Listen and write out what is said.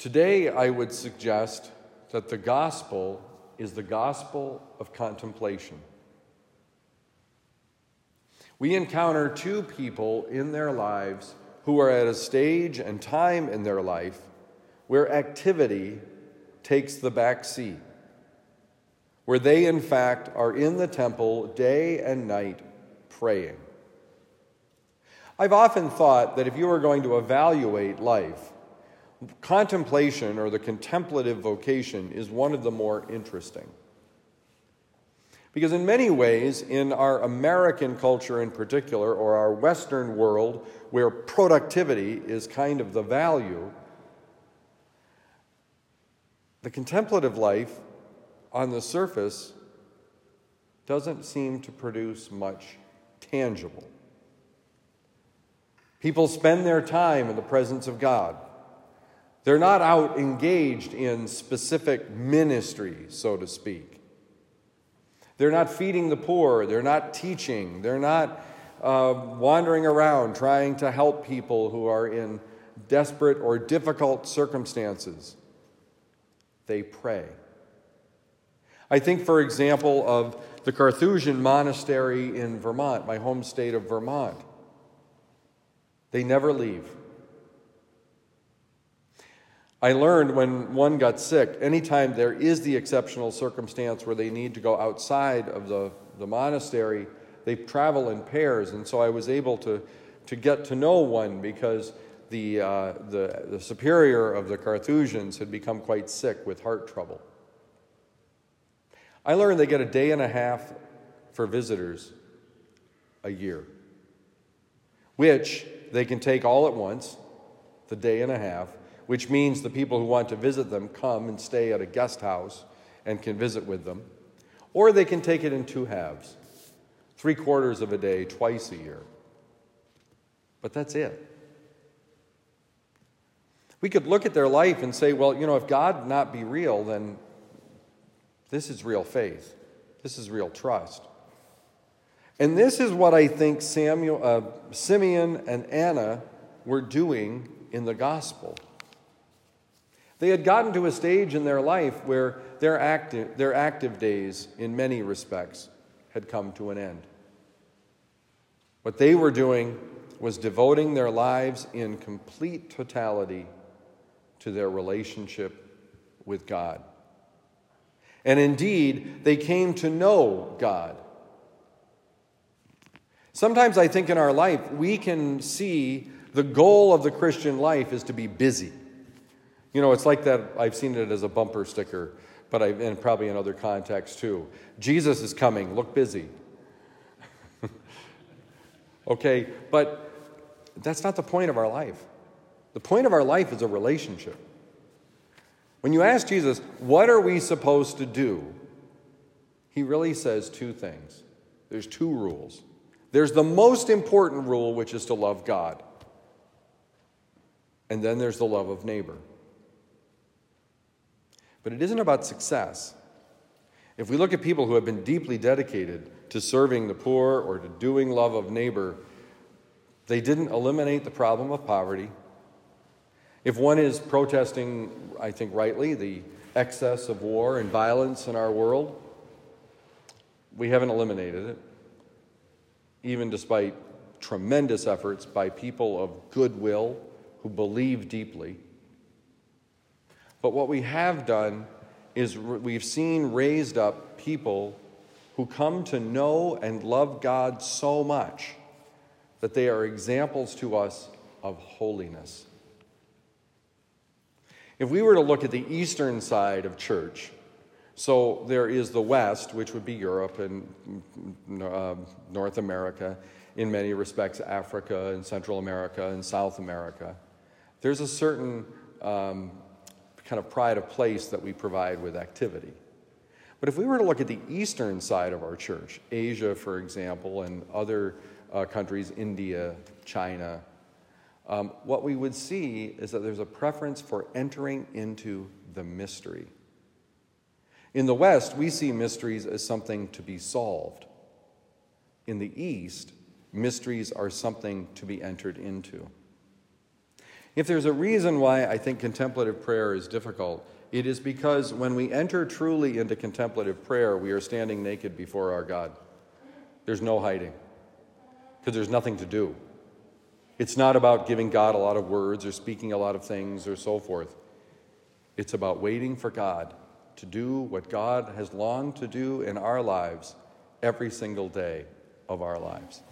Today, I would suggest that the gospel is the gospel of contemplation. We encounter two people in their lives who are at a stage and time in their life where activity takes the back seat, where they, in fact, are in the temple day and night praying. I've often thought that if you were going to evaluate life, contemplation or the contemplative vocation is one of the more interesting. Because, in many ways, in our American culture in particular, or our Western world, where productivity is kind of the value, the contemplative life on the surface doesn't seem to produce much tangible. People spend their time in the presence of God. They're not out engaged in specific ministry, so to speak. They're not feeding the poor. They're not teaching. They're not uh, wandering around trying to help people who are in desperate or difficult circumstances. They pray. I think, for example, of the Carthusian monastery in Vermont, my home state of Vermont. They never leave. I learned when one got sick, anytime there is the exceptional circumstance where they need to go outside of the, the monastery, they travel in pairs. And so I was able to, to get to know one because the, uh, the, the superior of the Carthusians had become quite sick with heart trouble. I learned they get a day and a half for visitors a year, which they can take all at once, the day and a half, which means the people who want to visit them come and stay at a guest house and can visit with them. Or they can take it in two halves three quarters of a day, twice a year. But that's it. We could look at their life and say, well, you know, if God not be real, then this is real faith. This is real trust. And this is what I think Samuel, uh, Simeon and Anna were doing in the gospel. They had gotten to a stage in their life where their active, their active days, in many respects, had come to an end. What they were doing was devoting their lives in complete totality to their relationship with God. And indeed, they came to know God Sometimes I think in our life, we can see the goal of the Christian life is to be busy. You know, it's like that, I've seen it as a bumper sticker, but I, and probably in other contexts too. Jesus is coming, look busy. okay, but that's not the point of our life. The point of our life is a relationship. When you ask Jesus, what are we supposed to do? He really says two things. There's two rules. There's the most important rule, which is to love God. And then there's the love of neighbor. But it isn't about success. If we look at people who have been deeply dedicated to serving the poor or to doing love of neighbor, they didn't eliminate the problem of poverty. If one is protesting, I think rightly, the excess of war and violence in our world, we haven't eliminated it even despite tremendous efforts by people of goodwill who believe deeply. But what we have done is we've seen raised up people who come to know and love God so much that they are examples to us of holiness. If we were to look at the eastern side of church, so there is the West, which would be Europe and uh, North America, in many respects, Africa and Central America and South America. There's a certain um, kind of pride of place that we provide with activity. But if we were to look at the eastern side of our church, Asia, for example, and other uh, countries, India, China, um, what we would see is that there's a preference for entering into the mystery. In the West, we see mysteries as something to be solved. In the East, mysteries are something to be entered into. If there's a reason why I think contemplative prayer is difficult, it is because when we enter truly into contemplative prayer, we are standing naked before our God. There's no hiding because there's nothing to do. It's not about giving God a lot of words or speaking a lot of things or so forth. It's about waiting for God to do what God has longed to do in our lives every single day of our lives.